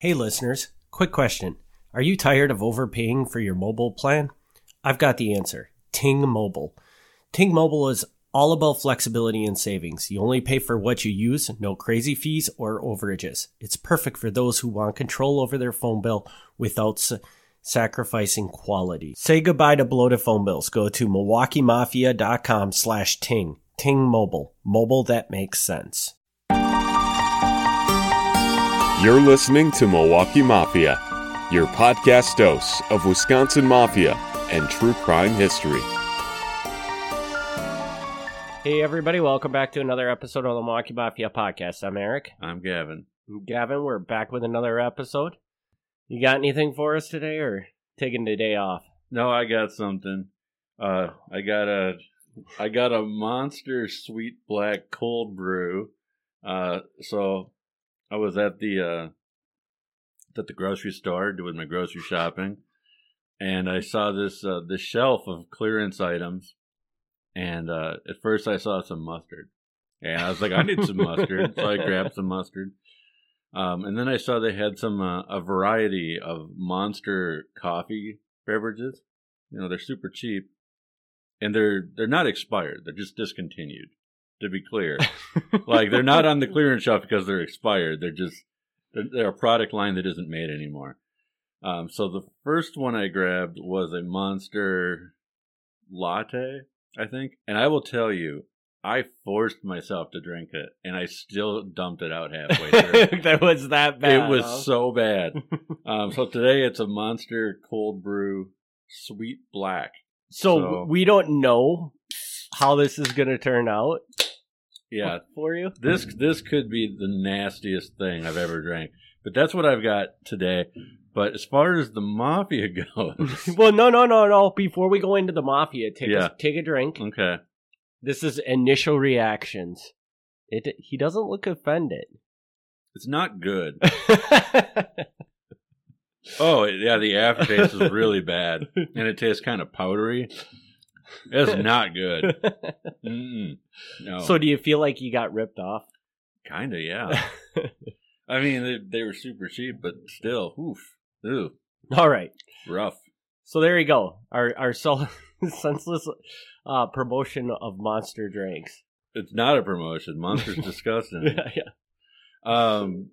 Hey, listeners, quick question. Are you tired of overpaying for your mobile plan? I've got the answer Ting Mobile. Ting Mobile is all about flexibility and savings. You only pay for what you use, no crazy fees or overages. It's perfect for those who want control over their phone bill without sa- sacrificing quality. Say goodbye to bloated phone bills. Go to milwaukeemafia.com slash ting. Ting Mobile. Mobile that makes sense. You're listening to Milwaukee Mafia, your podcast dose of Wisconsin Mafia and true crime history. Hey, everybody. Welcome back to another episode of the Milwaukee Mafia podcast. I'm Eric. I'm Gavin. Gavin, we're back with another episode. You got anything for us today or taking the day off? No, I got something. Uh, I got a, I got a monster sweet black cold brew. Uh, so I was at the, uh, at the grocery store doing my grocery shopping, and I saw this, uh, this shelf of clearance items, and uh, at first I saw some mustard, and I was like, I need some mustard, so I grabbed some mustard. Um, and then I saw they had some uh, a variety of monster coffee beverages. You know, they're super cheap, and they're they're not expired. They're just discontinued. To be clear, like they're not on the clearance shelf because they're expired. They're just they're, they're a product line that isn't made anymore. Um, so the first one I grabbed was a monster latte, I think, and I will tell you, I forced myself to drink it, and I still dumped it out halfway through. that was that bad. It was huh? so bad. um, so today it's a monster cold brew sweet black. so, so- we don't know how this is going to turn out Yeah, for you. this this could be the nastiest thing I've ever drank. But that's what I've got today. But as far as the mafia goes, well, no, no, no, no. Before we go into the mafia, take Yeah. a, take a drink. okay, This is initial reactions. It he doesn't look offended. it's not good. Oh yeah, the aftertaste is really bad, and it tastes kind of powdery. It's not good. No, So, do you feel like you got ripped off? kind of yeah. I mean, they, they were super cheap, but still, oof, ooh, All right. rough. So there you go. Our our so- senseless uh, promotion of monster drinks. It's not a promotion. Monster's disgusting. yeah. Um,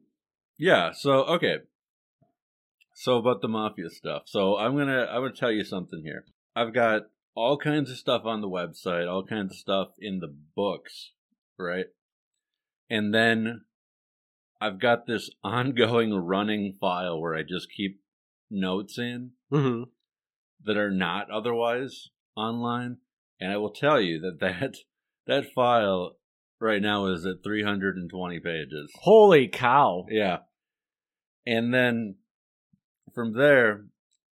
yeah. So okay. So about the mafia stuff. So I'm gonna I'm gonna tell you something here. I've got all kinds of stuff on the website, all kinds of stuff in the books, right? And then I've got this ongoing running file where I just keep notes in hmm that are not otherwise online. And I will tell you that that, that file right now is at 320 pages. Holy cow! Yeah. And then from there,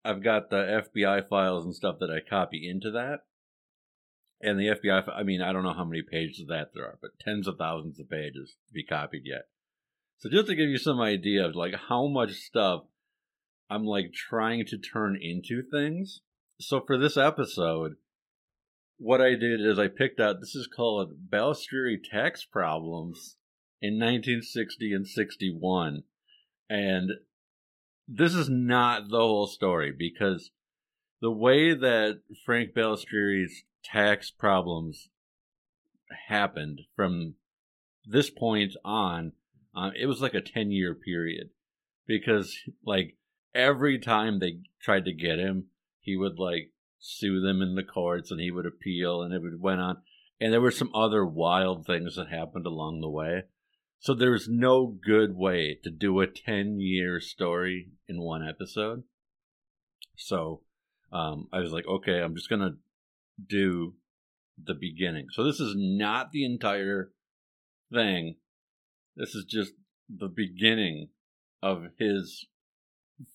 I've got the FBI files and stuff that I copy into that. And the FBI, I mean, I don't know how many pages of that there are, but tens of thousands of pages to be copied yet. So just to give you some idea of like how much stuff I'm like trying to turn into things. So for this episode, what I did is I picked out this is called Balistrieri tax problems in 1960 and 61. And this is not the whole story because the way that Frank Balistrieri's tax problems happened from this point on, uh, it was like a 10 year period because like every time they tried to get him, he would like sue them in the courts and he would appeal and it would went on. And there were some other wild things that happened along the way. So there's no good way to do a 10 year story in one episode. So um, I was like, okay, I'm just going to do the beginning. So this is not the entire thing. This is just the beginning of his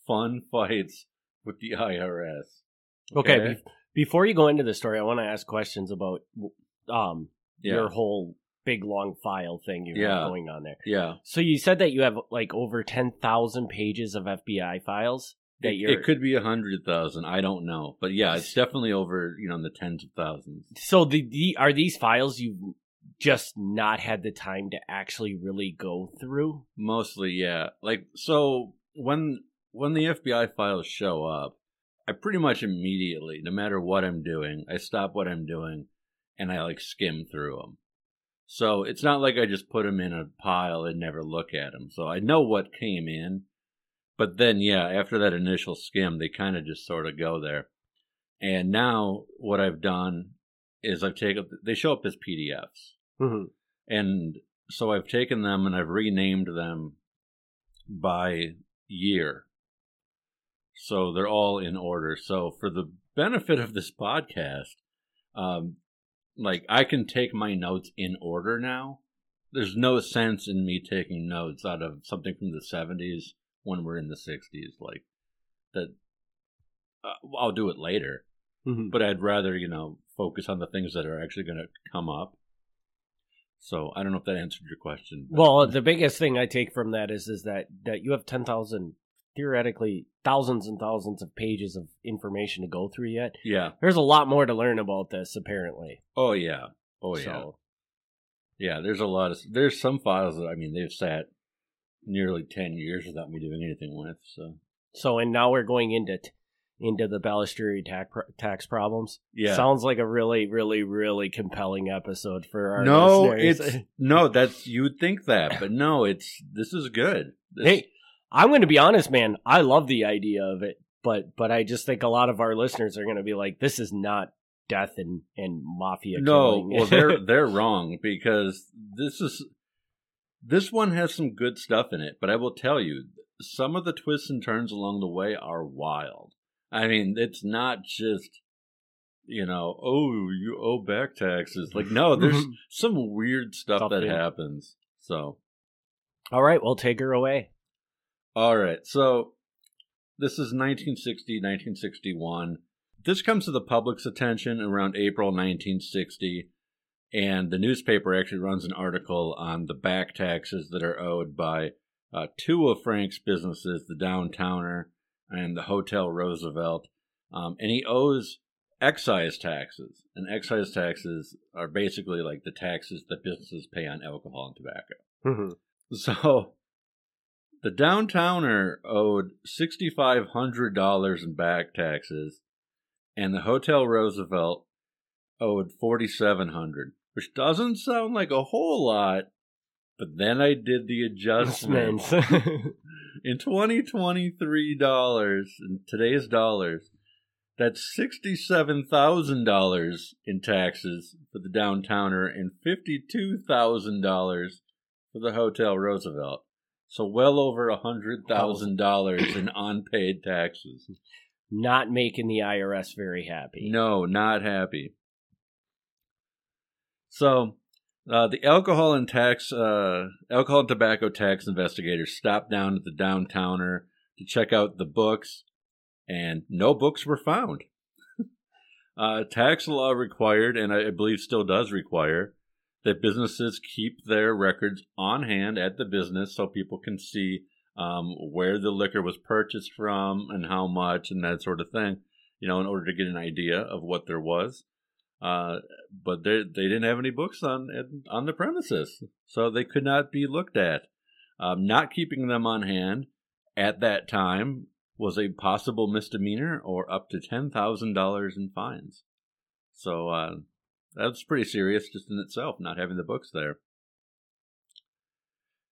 fun fights with the IRS. Okay, be- before you go into the story, I want to ask questions about um Yeah. your whole big long file thing you have going on there. yeah. So you said that you have like over ten thousand pages of FBI files that It, you're. it could be a hundred thousand. I don't know, but yeah, it's definitely over. You know, in the tens of thousands. So the, the are these files you've just not had the time to actually really go through? Mostly, yeah. Like so, when when the FBI files show up, I pretty much immediately, no matter what I'm doing, I stop what I'm doing and I like skim through them. So it's not like I just put them in a pile and never look at them. So I know what came in, but then yeah, after that initial skim, they kind of just sort of go there. And now what I've done is I've taken they show up as PDFs, hmm and so I've taken them and I've renamed them by year. So they're all in order. So for the benefit of this podcast, um, like I can take my notes in order now. There's no sense in me taking notes out of something from the 70s when we're in the 60s. Like that, uh, I'll do it later, hmm but I'd rather you know focus on the things that are actually going to come up. So I don't know if that answered your question. Well, the biggest thing I take from that is is that that you have ten thousand, theoretically thousands and thousands of pages of information to go through yet. yeah. There's a lot more to learn about this, apparently. Oh yeah. Oh yeah. So, Yeah, there's a lot of there's some files that I mean they've sat nearly ten years without me doing anything with. So so and now we're going into t- into the Balistrieri tax tax problems. yeah, Sounds like a really, really, really compelling episode for our no, listeners. it's no. That's you would think that, but no, it's this is good. This, hey, I'm going to be honest, man. I love the idea of it, but but I just think a lot of our listeners are going to be like, "This is not death and and mafia." no, well they're they're wrong because this is this one has some good stuff in it, but I will tell you, some of the twists and turns along the way are wild. I mean, it's not just you know, oh, you owe back taxes. Like, no, there's some weird stuff Stuff that happens. So, All right, well, take her away. All right. So, this is 1960, 1961. This comes to the public's attention around April 1960, and the newspaper actually runs an article on the back taxes that are owed by uh, two of Frank's businesses, the Downtowner and the Hotel Roosevelt. Um, and he owes excise taxes, and excise taxes are basically like the taxes that businesses pay on alcohol and tobacco. Mhm. So the downtowner owed sixty five hundred dollars in back taxes, and the Hotel Roosevelt owed forty seven hundred, which doesn't sound like a whole lot. But then I did the Adjustments. in twenty twenty three dollars in today's dollars. That's sixty seven thousand dollars in taxes for the downtowner and fifty two thousand dollars for the Hotel Roosevelt. So well over a hundred thousand dollars in unpaid taxes. Not making the IRS very happy. No, not happy. So, uh, the alcohol and tax, uh, alcohol and tobacco tax investigators stopped down at the downtowner to check out the books, and no books were found. uh, tax law required, and I believe still does require, that businesses keep their records on hand at the business so people can see um, where the liquor was purchased from and how much and that sort of thing, you know, in order to get an idea of what there was. Uh, but they they didn't have any books on on the premises, so they could not be looked at. Um, not keeping them on hand at that time was a possible misdemeanor or up to ten thousand dollars in fines. So uh, that's pretty serious just in itself, not having the books there.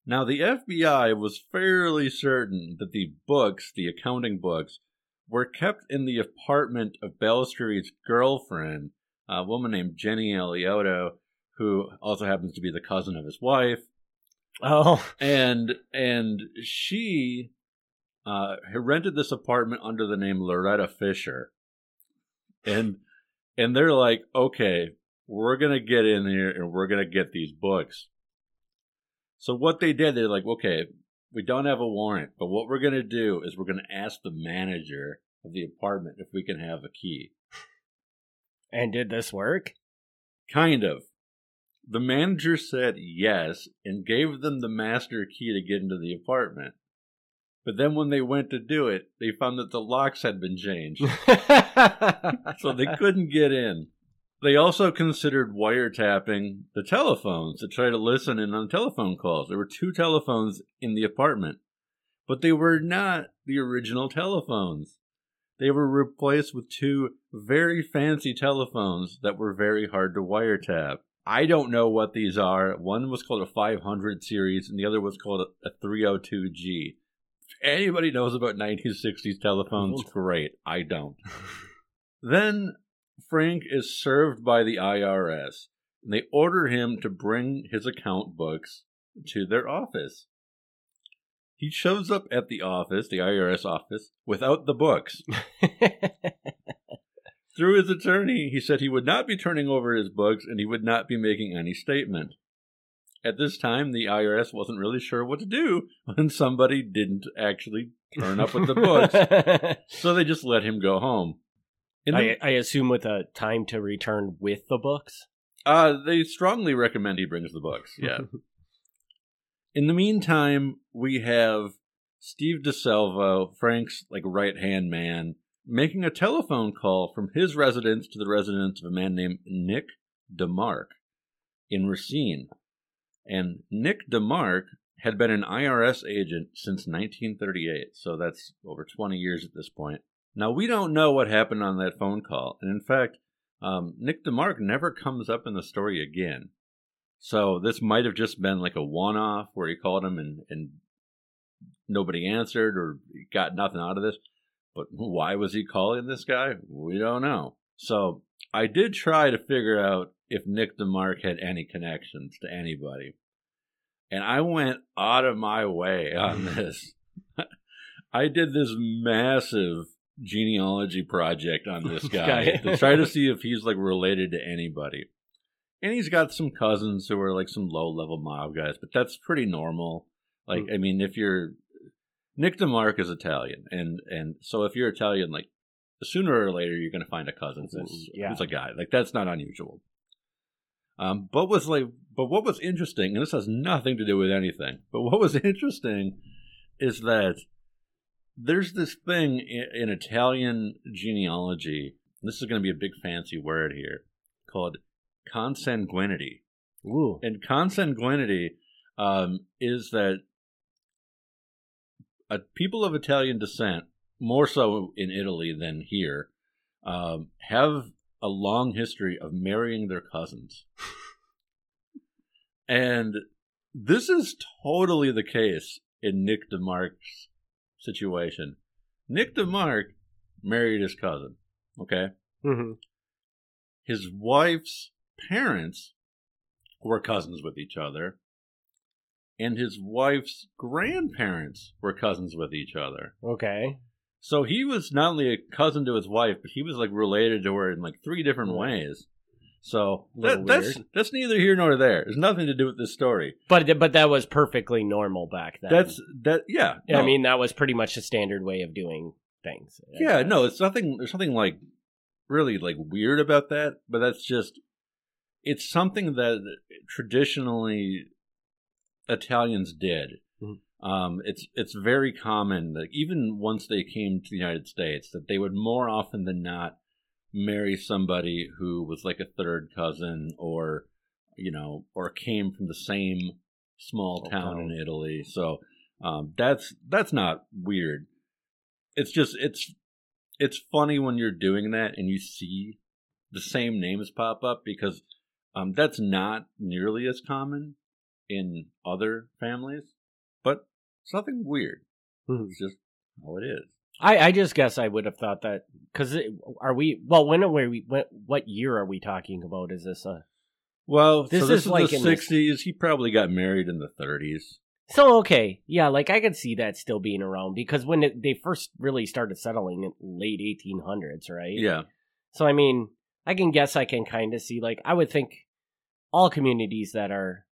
Now, the FBI was fairly certain that the books, the accounting books, were kept in the apartment of Balistrieri's girlfriend, a woman named Jenny Alioto, who also happens to be the cousin of his wife, Oh, and and she uh, rented this apartment under the name Loretta Fisher, and and they're like, okay, we're gonna get in here and we're gonna get these books. So what they did, they're like, okay, we don't have a warrant, but what we're gonna do is we're gonna ask the manager of the apartment if we can have a key. and did this work? Kind of. The manager said yes and gave them the master key to get into the apartment. But then when they went to do it, they found that the locks had been changed, so they couldn't get in. They also considered wiretapping the telephones to try to listen in on telephone calls. There were two telephones in the apartment, but they were not the original telephones. They were replaced with two very fancy telephones that were very hard to wiretap. I don't know what these are. One was called a 500 series, and the other was called a 302G. If anybody knows about 1960s telephones, great. I don't. then Frank is served by the IRS, and they order him to bring his account books to their office. He shows up at the office, the IRS office, without the books. Through his attorney, he said he would not be turning over his books and he would not be making any statement. At this time, the IRS wasn't really sure what to do when somebody didn't actually turn up with the books, so they just let him go home. The- I, I assume with a time to return with the books. Uh, they strongly recommend he brings the books. Yeah. In the meantime, we have Steve DeSalvo, Frank's like right hand man, making a telephone call from his residence to the residence of a man named Nick DeMark in Racine. And Nick DeMark had been an IRS agent since 1938, so that's over 20 years at this point. Now, we don't know what happened on that phone call, and in fact, um, Nick DeMark never comes up in the story again. So this might have just been like a one-off where he called him and, and nobody answered or got nothing out of this. But why was he calling this guy? We don't know. So I did try to figure out if Nick DeMark had any connections to anybody. And I went out of my way on this. I did this massive genealogy project on this guy to try to see if he's like related to anybody. And he's got some cousins who are like some low level mob guys, but that's pretty normal. Like, I mean, if you're Nick DeMark is Italian, and and so if you're Italian, like sooner or later you're gonna find a cousin who's, Yeah. who's a guy. Like that's not unusual. Um, but was like, but what was interesting, and this has nothing to do with anything, but what was interesting is that there's this thing in, in Italian genealogy. This is going to be a big fancy word here, called consanguinity. Ooh. And consanguinity um, is that uh, people of Italian descent, more so in Italy than here, um, have a long history of marrying their cousins. and this is totally the case in Nick DeMark's situation. Nick DeMark married his cousin, okay? hmm his wife's parents were cousins with each other, and his wife's grandparents were cousins with each other. Okay. So he was not only a cousin to his wife, but he was like related to her in like three different Hmm. ways. So that, that's that's neither here nor there. There's nothing to do with this story. But but that was perfectly normal back then. That's that. Yeah, I mean that was pretty much the standard way of doing things. Yeah, no, it's nothing. There's nothing like really like weird about that, but that's just it's something that traditionally Italians did. Mhm. Um, it's it's very common that even once they came to the United States, that they would more often than not marry somebody who was like a third cousin or you know or came from the same small town town. in Italy. So um, that's that's not weird. It's just it's it's funny when you're doing that and you see the same names pop up because um, that's not nearly as common in other families, but it's nothing weird. Mhm. It's just how it is. I, I just guess I would have thought that because are we well when are we when, what year are we talking about? Is this a Well, This so this is is, like the in this- '60s. He probably got married in the '30s. so okay yeah like I could see that still being around because when it, they first really started settling in late 1800s right Yeah, So I mean, I can guess I can kind of see like I would think all communities that are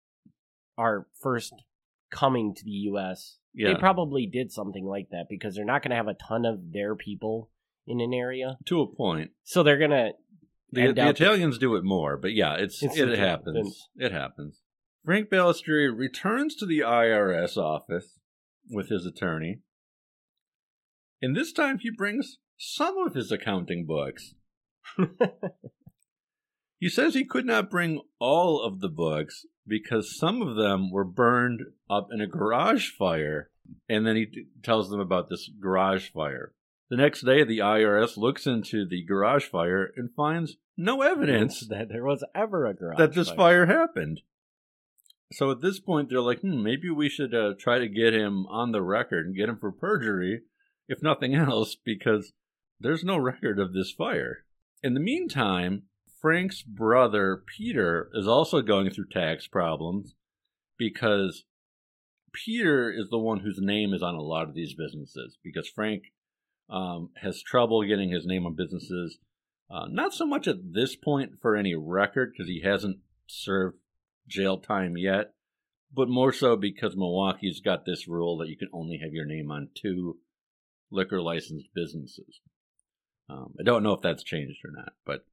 are first coming to the US, yeah. they probably did something like that because they're not going to have a ton of their people in an area. to a point. So they're going to The, the Italians do it more, but yeah, it's, It's it happens. It happens. Frank Balistrieri returns to the IRS office with his attorney, and this time he brings some of his accounting books. He says he could not bring all of the books because some of them were burned up in a garage fire And then he t- tells them about this garage fire. The next day, the IRS looks into the garage fire and finds no evidence that there was ever a garage that this fire happened. So at this point, they're like, hmm, maybe we should uh, try to get him on the record and get him for perjury, if nothing else, because there's no record of this fire. In the meantime, Frank's brother, Peter, is also going through tax problems because Peter is the one whose name is on a lot of these businesses because Frank um, has trouble getting his name on businesses. Uh, not so much at this point for any record because he hasn't served jail time yet, but more so because Milwaukee's got this rule that you can only have your name on two liquor licensed businesses. Um, I don't know if that's changed or not, but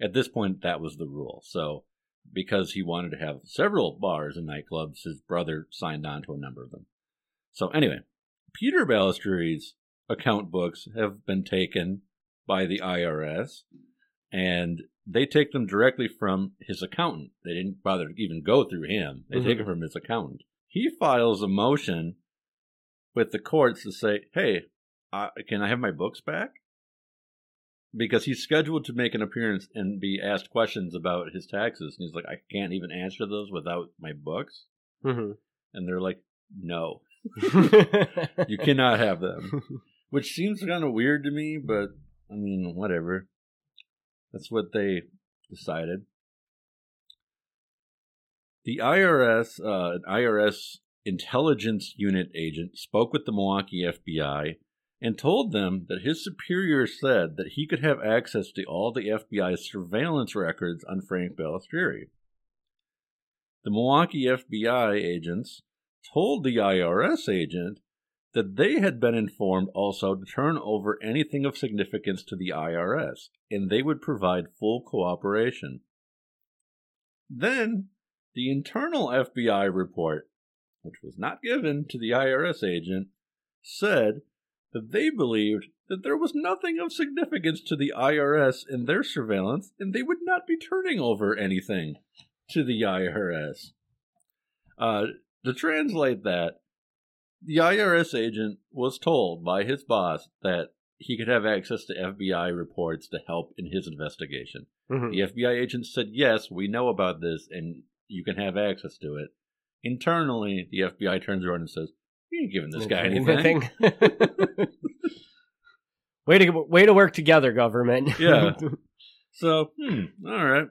at this point, that was the rule. So, because he wanted to have several bars and nightclubs, his brother signed on to a number of them. So, anyway, Peter Balistrieri's account books have been taken by the IRS, and they take them directly from his accountant. They didn't bother to even go through him. They take it from his accountant. He files a motion with the courts to say, "Hey, uh, can I have my books back?" Because he's scheduled to make an appearance and be asked questions about his taxes, and he's like, "I can't even answer those without my books." Mhm. And they're like, "No, you cannot have them." Which seems kind of weird to me, but I mean, whatever. That's what they decided. The IRS, uh, an IRS intelligence unit agent, spoke with the Milwaukee FBI and told them that his superior said that he could have access to all the FBI's surveillance records on Frank Balistrieri. The Milwaukee FBI agents told the IRS agent that they had been informed also to turn over anything of significance to the IRS, and they would provide full cooperation. Then, the internal FBI report, which was not given to the IRS agent, said that they believed that there was nothing of significance to the IRS in their surveillance, and they would not be turning over anything to the IRS. Uh, to translate that, the IRS agent was told by his boss that he could have access to FBI reports to help in his investigation. Mhm. The FBI agent said, Yes, we know about this and you can have access to it. Internally, the FBI turns around and says, We ain't giving this guy anything. way to way to work together, government. Yeah. So, hmm, all right.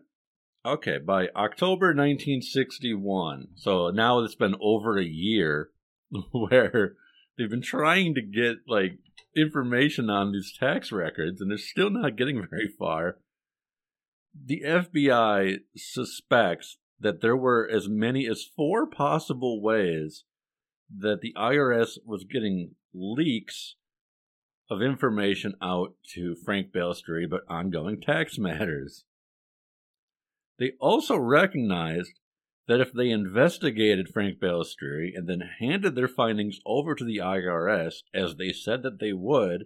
Okay, by October 1961, so now it's been over a year where they've been trying to get like information on these tax records and they're still not getting very far. The FBI suspects that there were as many as four possible ways that the IRS was getting leaks of information out to Frank Balistrieri about ongoing tax matters. They also recognized that if they investigated Frank Balistrieri and then handed their findings over to the IRS, as they said that they would,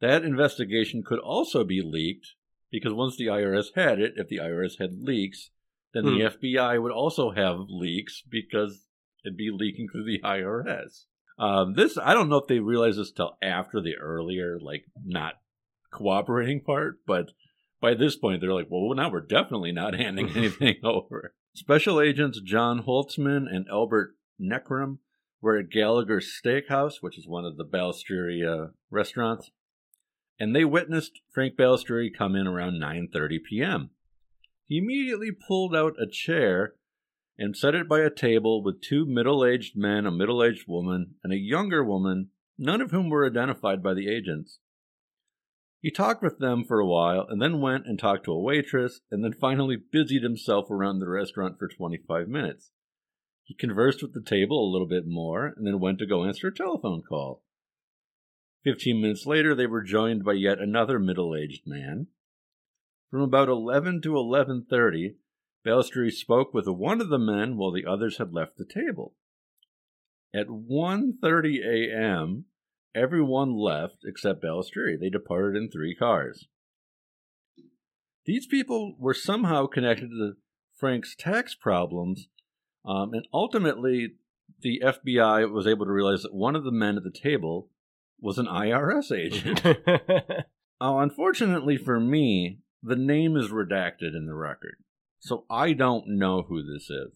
that investigation could also be leaked because once the IRS had it, if the IRS had leaks, then Hmm. the FBI would also have leaks because it'd be leaking through the IRS. Um, this I don't know if they realized this till after the earlier like not cooperating part, but by this point they're like, well, now we're definitely not handing anything over. Special agents John Holtzman and Albert Neckram were at Gallagher's Steakhouse, which is one of the Balistrieri uh, restaurants, and they witnessed Frank Balistrieri come in around 9:30 p.m. He immediately pulled out a chair and set it by a table with two middle aged men, a middle aged woman, and a younger woman, none of whom were identified by the agents. He talked with them for a while and then went and talked to a waitress and then finally busied himself around the restaurant for 25 minutes. He conversed with the table a little bit more and then went to go answer a telephone call. Fifteen minutes later, they were joined by yet another middle-aged man. From about 11 to 11:30, Balistrieri spoke with one of the men while the others had left the table. At 1:30 a.m., everyone left except Balistrieri. They departed in three cars. These people were somehow connected to Frank's tax problems, um, and ultimately the FBI was able to realize that one of the men at the table was an IRS agent. oh, unfortunately for me, the name is redacted in the record. So I don't know who this is.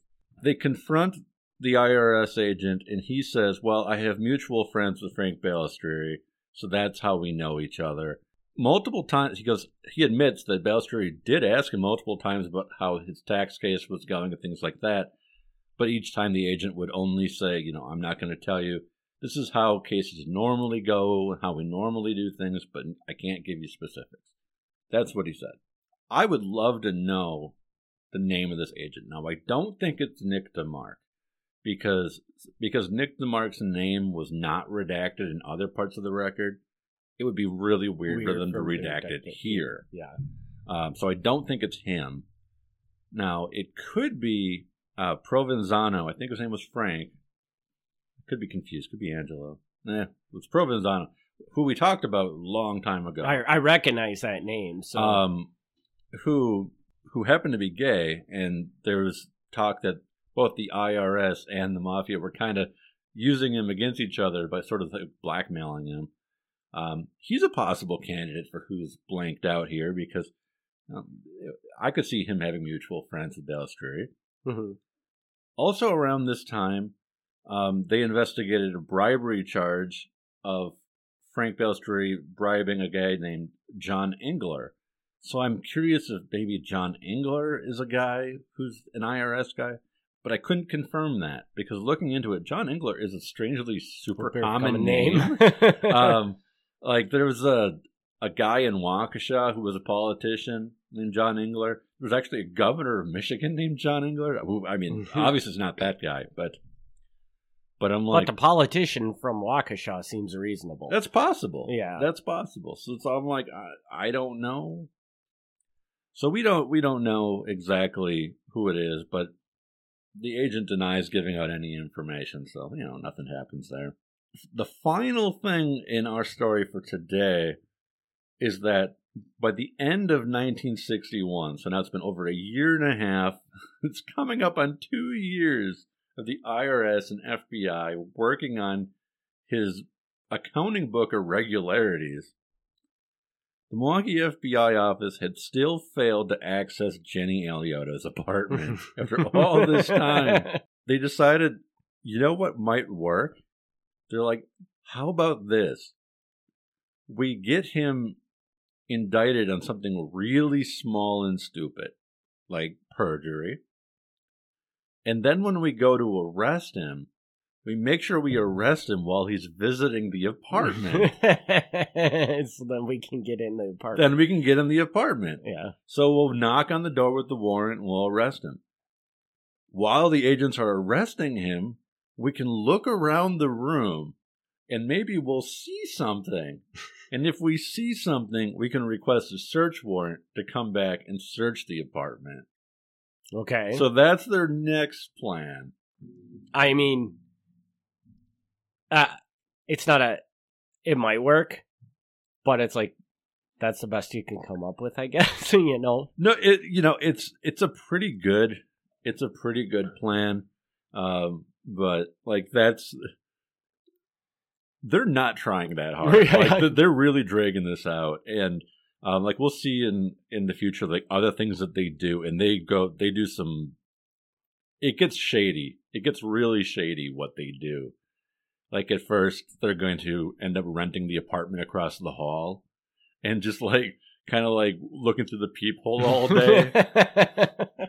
They confront the IRS agent and he says, Well, I have mutual friends with Frank Balistrieri, so that's how we know each other. Multiple times, he goes, he admits that Balistrieri did ask him multiple times about how his tax case was going and things like that. But each time the agent would only say, You know, I'm not going to tell you. This is how cases normally go, and how we normally do things, but I can't give you specifics. That's what he said. I would love to know the name of this agent. Now, I don't think it's Nick DeMark because because Nick DeMark's name was not redacted in other parts of the record. It would be really weird, weird for them to redact it here. Yeah. Um, so I don't think it's him. Now it could be uh, Provenzano. I think his name was Frank. Could be confused. Could be Angelo. Eh, it's Provenzano, who we talked about a long time ago. I, I recognize that name. So. Um, who who happened to be gay, and there was talk that both the IRS and the mafia were kind of using him against each other by sort of like blackmailing him. Um, he's a possible candidate for who's blanked out here because um, I could see him having mutual friends with Balistrieri. Mm-hmm. Also, around this time, um, they investigated a bribery charge of Frank Balistrieri bribing a guy named John Engler. So I'm curious if maybe John Engler is a guy who's an IRS guy, but I couldn't confirm that because looking into it, John Engler is a strangely super common, common, name. um, like there was a a guy in Waukesha who was a politician named John Engler. There was actually a governor of Michigan named John Engler. I mean, mm-hmm. obviously it's not that guy, but but I'm like, but the politician from Waukesha seems reasonable. That's possible. Yeah, that's possible. So, so I'm like, I, I don't know. So we don't we don't know exactly who it is, but the agent denies giving out any information, so you know nothing happens there. The final thing in our story for today is that by the end of 1961, so now it's been over a year and a half, it's coming up on two years of the IRS and FBI working on his accounting book irregularities the Milwaukee FBI office had still failed to access Jenny Alioto's apartment after all this time. They decided, you know what might work? They're like, how about this? We get him indicted on something really small and stupid, like perjury. And then when we go to arrest him, we make sure we arrest him while he's visiting the apartment. so then we can get in the apartment. Then we can get in the apartment. Yeah. So we'll knock on the door with the warrant and we'll arrest him. While the agents are arresting him, we can look around the room and maybe we'll see something. and if we see something, we can request a search warrant to come back and search the apartment. Okay. So that's their next plan. I mean, uh, it's not a. It might work, but it's like that's the best you can come up with, I guess. you know. No, it you know it's it's a pretty good it's a pretty good plan, um, but like that's they're not trying that hard. like they're really dragging this out, and um, like we'll see in in the future, like other things that they do, and they go they do some. It gets shady. It gets really shady what they do. Like at first, they're going to end up renting the apartment across the hall, and just like kind of like looking through the peephole all day.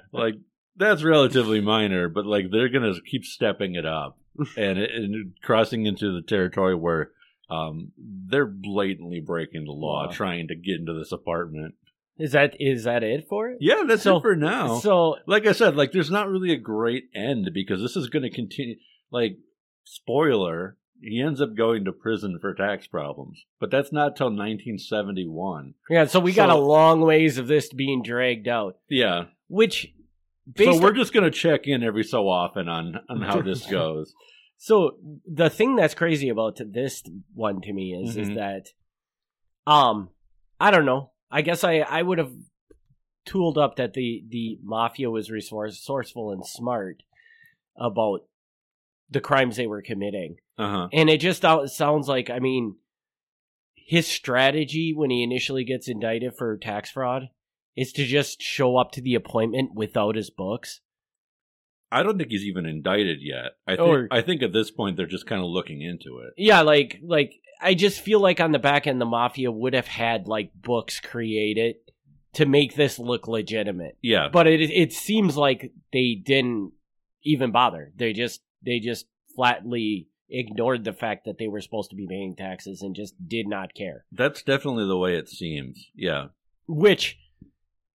like that's relatively minor, but like they're gonna keep stepping it up and, and crossing into the territory where um, they're blatantly breaking the law, wow. trying to get into this apartment. Is that is that it for it? Yeah, that's so, it for now. So, like I said, like there's not really a great end because this is going to continue. Like spoiler, he ends up going to prison for tax problems. But that's not till 1971. Yeah, so we so, got a long ways of this being dragged out. Yeah. Which So we're on, just going to check in every so often on on how this goes. So the thing that's crazy about this one to me is mm-hmm. is that um I don't know. I guess I I would have tooled up that the the mafia was resourceful and smart about the crimes they were committing. Uh huh. And it just sounds like, I mean, his strategy when he initially gets indicted for tax fraud is to just show up to the appointment without his books. I don't think he's even indicted yet. I think Or- I think at this point they're just kind of looking into it. Yeah, like like I just feel like on the back end the mafia would have had like books created to make this look legitimate. Yeah. But it it seems like they didn't even bother. They just they just flatly ignored the fact that they were supposed to be paying taxes and just did not care. That's definitely the way it seems. Yeah. Which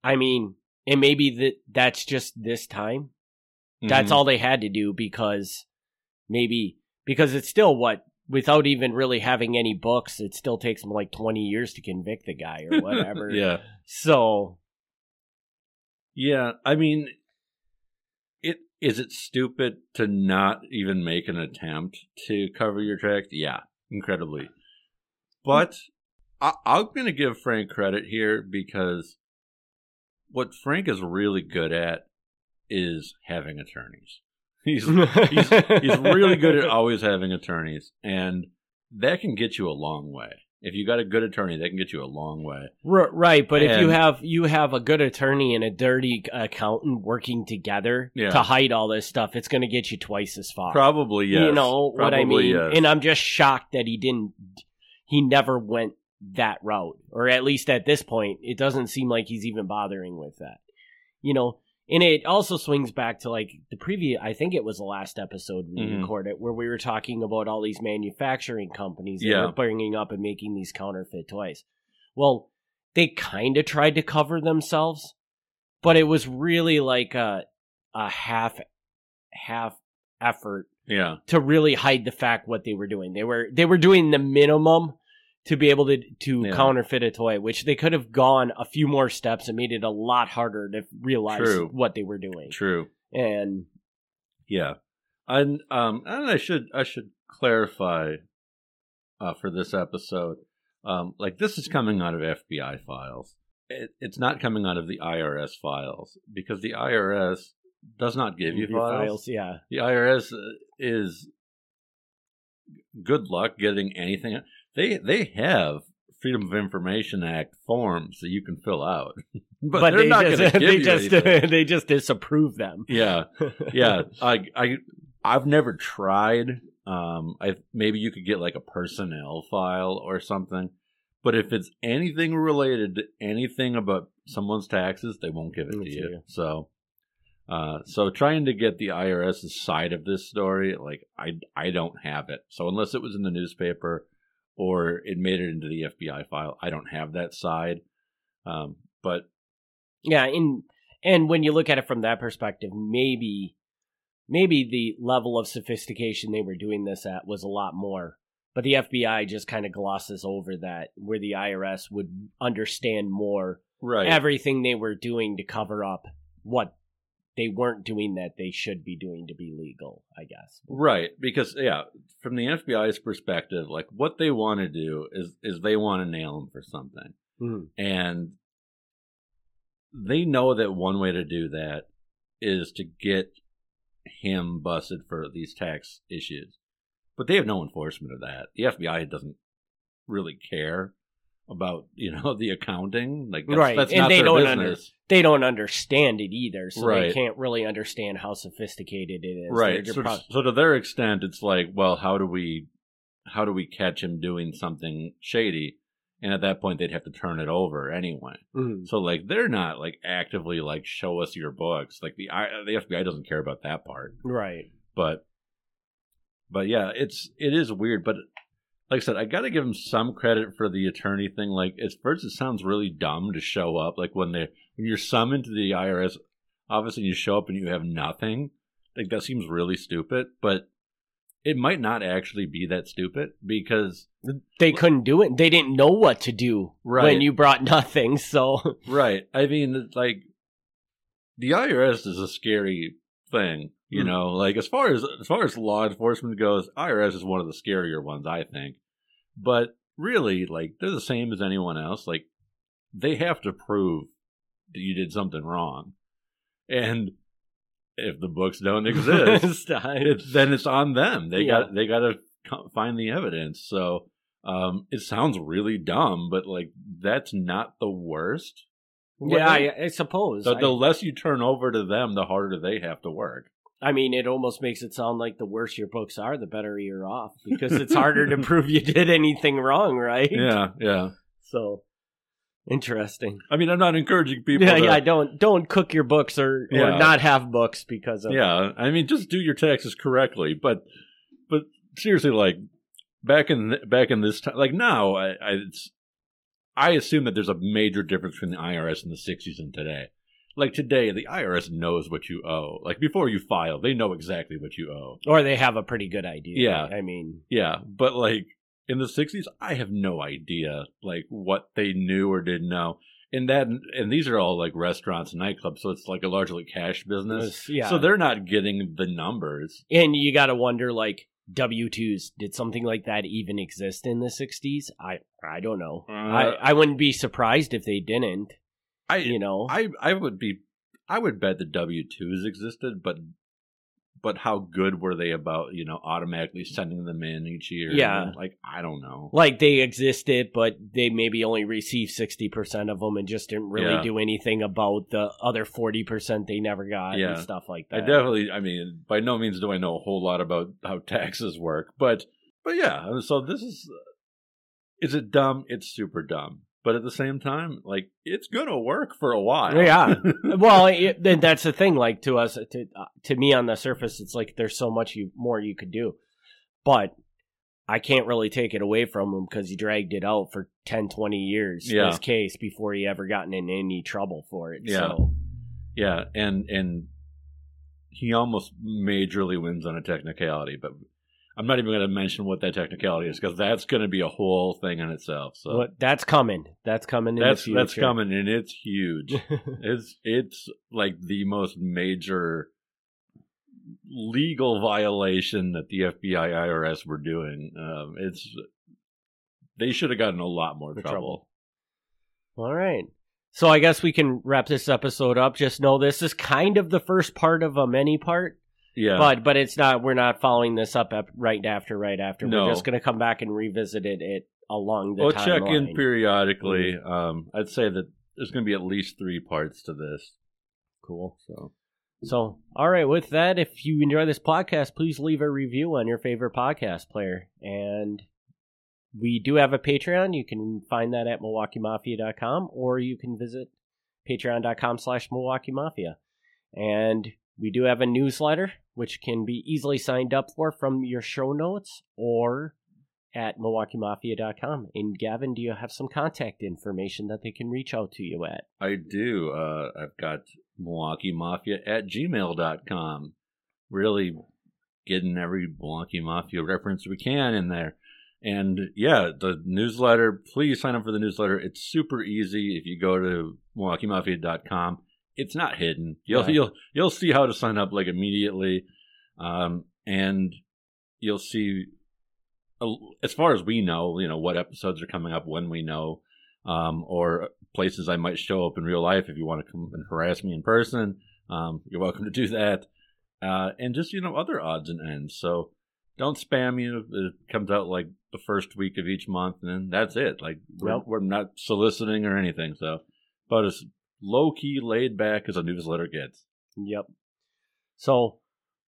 I mean, and maybe that that's just this time. That's Mhm. all they had to do because maybe because it's still what without even really having any books, it still takes them like twenty years to convict the guy or whatever. yeah. So Yeah. I mean, is it stupid to not even make an attempt to cover your tracks? Yeah, incredibly. But I, I'm going to give Frank credit here because what Frank is really good at is having attorneys. He's he's he's really good at always having attorneys, and that can get you a long way. If you got a good attorney, that can get you a long way. R- right, but if you have you have a good attorney and a dirty accountant working together Yeah. to hide all this stuff, it's going to get you twice as far. Probably yes. You know what I mean? yes. And I'm just shocked that he didn't. He never went that route, or at least at this point, it doesn't seem like he's even bothering with that. You know, and it also swings back to like the previous. I think it was the last episode we Mhm. recorded where we were talking about all these manufacturing companies that Yeah. were bringing up and making these counterfeit toys. Well, they kind of tried to cover themselves, but it was really like a a half half effort yeah, to really hide the fact what they were doing. They were they were doing the minimum to be able to to Yeah. counterfeit a toy, which they could have gone a few more steps and made it a lot harder to realize True. what they were doing. true. And Yeah, and um, and I should I should clarify uh, for this episode, um, like this is coming out of FBI files. It, it's not coming out of the IRS files because the IRS does not give you your files. yeah. The IRS is good luck getting anything. They they have Freedom of Information Act forms that you can fill out, but, they're they not just going to give they you just anything. they just disapprove them. Yeah, yeah. I I I've never tried. Um, I maybe you could get like a personnel file or something, but if it's anything related to anything about someone's taxes, they won't give it to it to you. you. So, uh, so trying to get the IRS's side of this story, like I I don't have it. So unless it was in the newspaper or it made it into the FBI file, I don't have that side. Um, but Yeah, and and when you look at it from that perspective, maybe maybe the level of sophistication they were doing this at was a lot more. But the FBI just kind of glosses over that, where the IRS would understand more right, everything they were doing to cover up what they weren't doing that they should be doing to be legal, I guess. Right, because yeah, from the FBI's perspective, like what they want to do is is they want to nail him for something, Mhm. and they know that one way to do that is to get him busted for these tax issues, but they have no enforcement of that. The FBI doesn't really care about you know the accounting, like that's, Right, That's and not they their don't business. They don't understand it either, so they can't really understand how sophisticated it is. right so, prob- so to their extent it's like well how do we how do we catch him doing something shady and at that point they'd have to turn it over anyway Mhm. so like they're not like actively like show us your books like the I, the fbi doesn't care about that part Right. but but yeah it's it is weird but like i said i gotta give him some credit for the attorney thing like at first it sounds really dumb to show up like when they when you're summoned to the irs office and you show up and you have nothing like that seems really stupid but it might not actually be that stupid because They couldn't do it. They didn't know what to do Right. when you brought nothing. So right i mean like the irs is a scary thing you Mhm. know like as far as as far as law enforcement goes irs is one of the scarier ones i think but really like they're the same as anyone else like they have to prove that you did something wrong and if the books don't exist, it's, then it's on them. They Yeah. got they got to find the evidence. So um, it sounds really dumb, but like that's not the worst. Yeah, I, I suppose. The, I- the less you turn over to them, the harder they have to work. I mean, it almost makes it sound like the worse your books are, the better you're off because it's harder to prove you did anything wrong, right? Yeah, yeah. So interesting. I mean, I'm not encouraging people. Yeah, to, yeah. Don't don't cook your books or, or not have books because of Yeah, I mean, just do your taxes correctly. But, but seriously, like back in back in this time, like now, I I, it's, I assume that there's a major difference between the IRS in the '60s and today. Like today, the IRS knows what you owe. Like before you file, they know exactly what you owe. or they have a pretty good idea. Yeah. I mean, Yeah, but like in the '60s, I have no idea like what they knew or didn't know. And that, and these are all like restaurants and nightclubs, so it's like a largely cash business. yeah. So they're not getting the numbers. and you got to wonder like W twos. Did something like that even exist in the '60s? I I don't know. I Uh, I wouldn't be surprised if they didn't. I You know. I I would be I would bet the W twos existed, but but how good were they about you know automatically sending them in each year? Yeah. like I don't know. like they existed, but they maybe only received sixty percent of them and just didn't really Yeah. do anything about the other forty percent they never got Yeah. and stuff like that. I definitely I mean by no means do I know a whole lot about how taxes work, but but yeah. So this is is it dumb? It's super dumb. But at the same time, like it's gonna work for a while. Yeah. well, it, that's the thing. Like to us, to uh, to me on the surface, it's like there's so much you more you could do, but I can't really take it away from him because he dragged it out for 10, 20 years. Yeah. This case before he ever gotten in any trouble for it. Yeah. So, Yeah, and and he almost majorly wins on a technicality, but I'm not even going to mention what that technicality is because that's going to be a whole thing in itself. So that's coming. That's coming. In that's the future. that's coming, and it's huge. it's it's like the most major legal violation that the FBI IRS were doing. Um, it's they should have gotten a lot more For trouble. All right. So I guess we can wrap this episode up. Just know this is kind of the first part of a many part. Yeah, but but it's not we're not following this up right after right after. No. we're just going to come back and revisit it, it along the we'll check in periodically. Mm-hmm. Um, I'd say that there's going to be at least three parts to this. cool. So. So all right with that if you enjoy this podcast please leave a review on your favorite podcast player. And we do have a patreon. You can find that at milwaukeemafia.com or you can visit patreon.com slash milwaukee mafia and we do have a newsletter which can be easily signed up for from your show notes or at milwaukeemafia.com. And Gavin, do you have some contact information that they can reach out to you at? I do. Uh, I've got Milwaukee Mafia at gmail.com. Really getting every Milwaukee Mafia reference we can in there. And yeah, the newsletter, please sign up for the newsletter. It's super easy if you go to MilwaukeeMafia.com. It's not hidden. You'll Yeah. you'll you'll see how to sign up like immediately. Um, and you'll see as far as we know, you know, what episodes are coming up when we know um, or places I might show up in real life if you want to come and harass me in person. Um, you're welcome to do that. Uh, and just, you know, other odds and ends. So don't spam me. If it comes out like the first week of each month, and then that's it. Like, we're, Yep. we're not soliciting or anything. So, but as low key, laid back as a newsletter gets. Yep. So,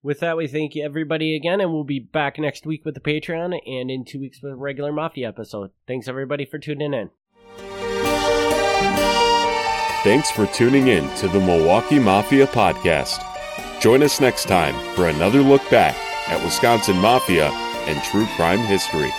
with that, we thank you everybody again, and we'll be back next week with the Patreon and in two weeks with a regular Mafia episode. Thanks everybody for tuning in. Thanks for tuning in to the Milwaukee Mafia Podcast. Join us next time for another look back at Wisconsin Mafia and true crime history.